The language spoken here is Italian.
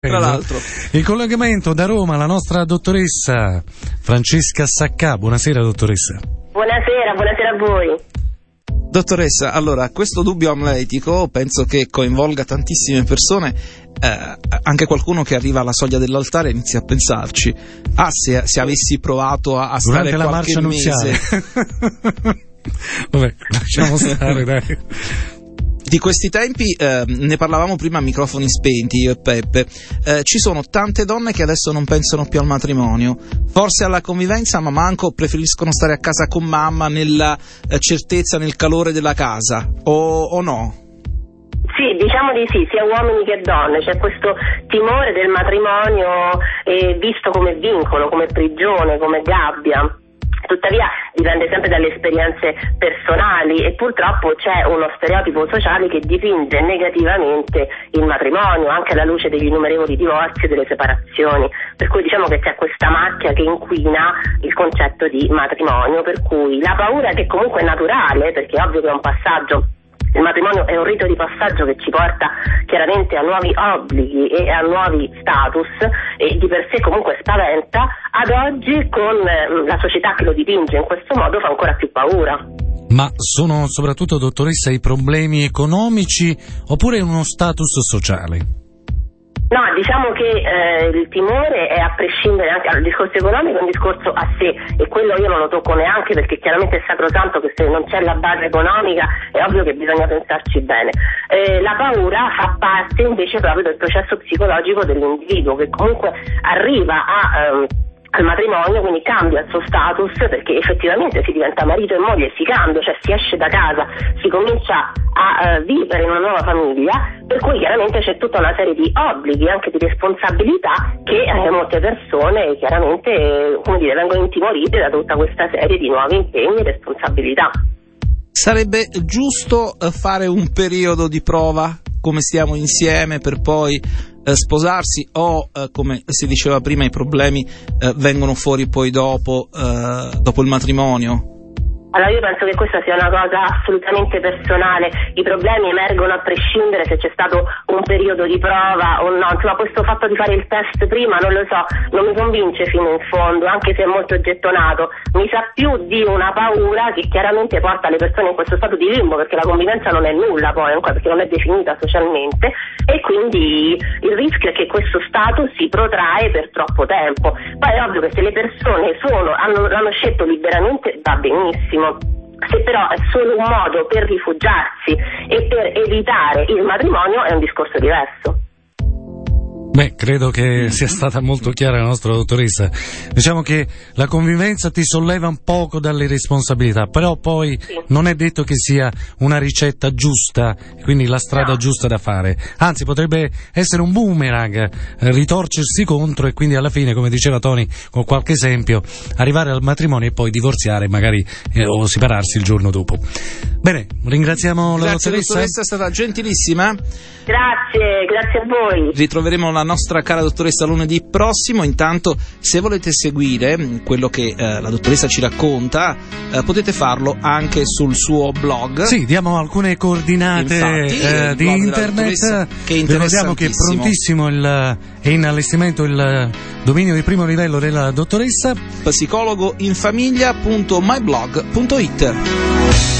tra l'altro. Il collegamento da Roma, la nostra dottoressa Francesca Saccà. Buonasera dottoressa. Buonasera, buonasera a voi. Dottoressa, allora, questo dubbio amletico penso che coinvolga tantissime persone, eh, anche qualcuno che arriva alla soglia dell'altare inizia a pensarci, ah se, se avessi provato a, a Durante stare la qualche marcia mese... nuziale. Vabbè, lasciamo stare, dai. Di questi tempi eh, ne parlavamo prima a microfoni spenti io e Peppe. Eh, ci sono tante donne che adesso non pensano più al matrimonio, forse alla convivenza, ma manco preferiscono stare a casa con mamma nella eh, certezza, nel calore della casa, o, o no? Sì, diciamo di sì, sia uomini che donne, c'è questo timore del matrimonio eh, visto come vincolo, come prigione, come gabbia. Tuttavia dipende sempre dalle esperienze personali e purtroppo c'è uno stereotipo sociale che dipinge negativamente il matrimonio, anche alla luce degli innumerevoli divorzi e delle separazioni. Per cui diciamo che c'è questa macchia che inquina il concetto di matrimonio, per cui la paura che comunque è naturale, perché è ovvio che è un passaggio il matrimonio è un rito di passaggio che ci porta chiaramente a nuovi obblighi e a nuovi status e di per sé comunque spaventa, ad oggi con eh, la società che lo dipinge in questo modo fa ancora più paura. Ma sono soprattutto, dottoressa, i problemi economici oppure uno status sociale? No, diciamo che eh, il timore è a prescindere anche dal discorso economico, è un discorso a sé e quello io non lo tocco neanche perché chiaramente è sacrosanto che se non c'è la base economica è ovvio che bisogna pensarci bene. Eh, la paura fa parte invece proprio del processo psicologico dell'individuo che comunque arriva a... Ehm, al matrimonio, quindi cambia il suo status perché effettivamente si diventa marito e moglie, si cambia, cioè si esce da casa, si comincia a uh, vivere in una nuova famiglia, per cui chiaramente c'è tutta una serie di obblighi, anche di responsabilità che eh, molte persone chiaramente come dire, vengono intimorite da tutta questa serie di nuovi impegni e responsabilità. Sarebbe giusto eh, fare un periodo di prova come stiamo insieme per poi eh, sposarsi o eh, come si diceva prima i problemi eh, vengono fuori poi dopo, eh, dopo il matrimonio? Allora io penso che questa sia una cosa assolutamente personale, i problemi emergono a prescindere se c'è stato un periodo di prova o no, insomma questo fatto di fare il test prima non lo so, non mi convince fino in fondo, anche se è molto gettonato, mi sa più di una paura che chiaramente porta le persone in questo stato di limbo perché la convivenza non è nulla poi, perché non è definita socialmente. E quindi il rischio è che questo stato si protrae per troppo tempo. Poi è ovvio che se le persone sono, hanno, l'hanno scelto liberamente va benissimo se però è solo un modo per rifugiarsi e per evitare il matrimonio è un discorso diverso. Beh, credo che sia stata molto chiara la nostra dottoressa. Diciamo che la convivenza ti solleva un poco dalle responsabilità, però poi non è detto che sia una ricetta giusta, quindi la strada No. giusta da fare. Anzi, potrebbe essere un boomerang, eh, ritorcersi contro e quindi alla fine, come diceva Tony, con qualche esempio, arrivare al matrimonio e poi divorziare magari eh, o separarsi il giorno dopo. Bene, ringraziamo la Grazie dottoressa. dottoressa, è stata gentilissima. Grazie, grazie a voi. Ritroveremo la nostra cara dottoressa lunedì prossimo. Intanto, se volete seguire quello che eh, la dottoressa ci racconta, eh, potete farlo anche sul suo blog. Sì, diamo alcune coordinate Infatti, eh, di internet. che Ricordiamo che è prontissimo il, è in allestimento il dominio di primo livello della dottoressa. psicologoinfamiglia.myblog.it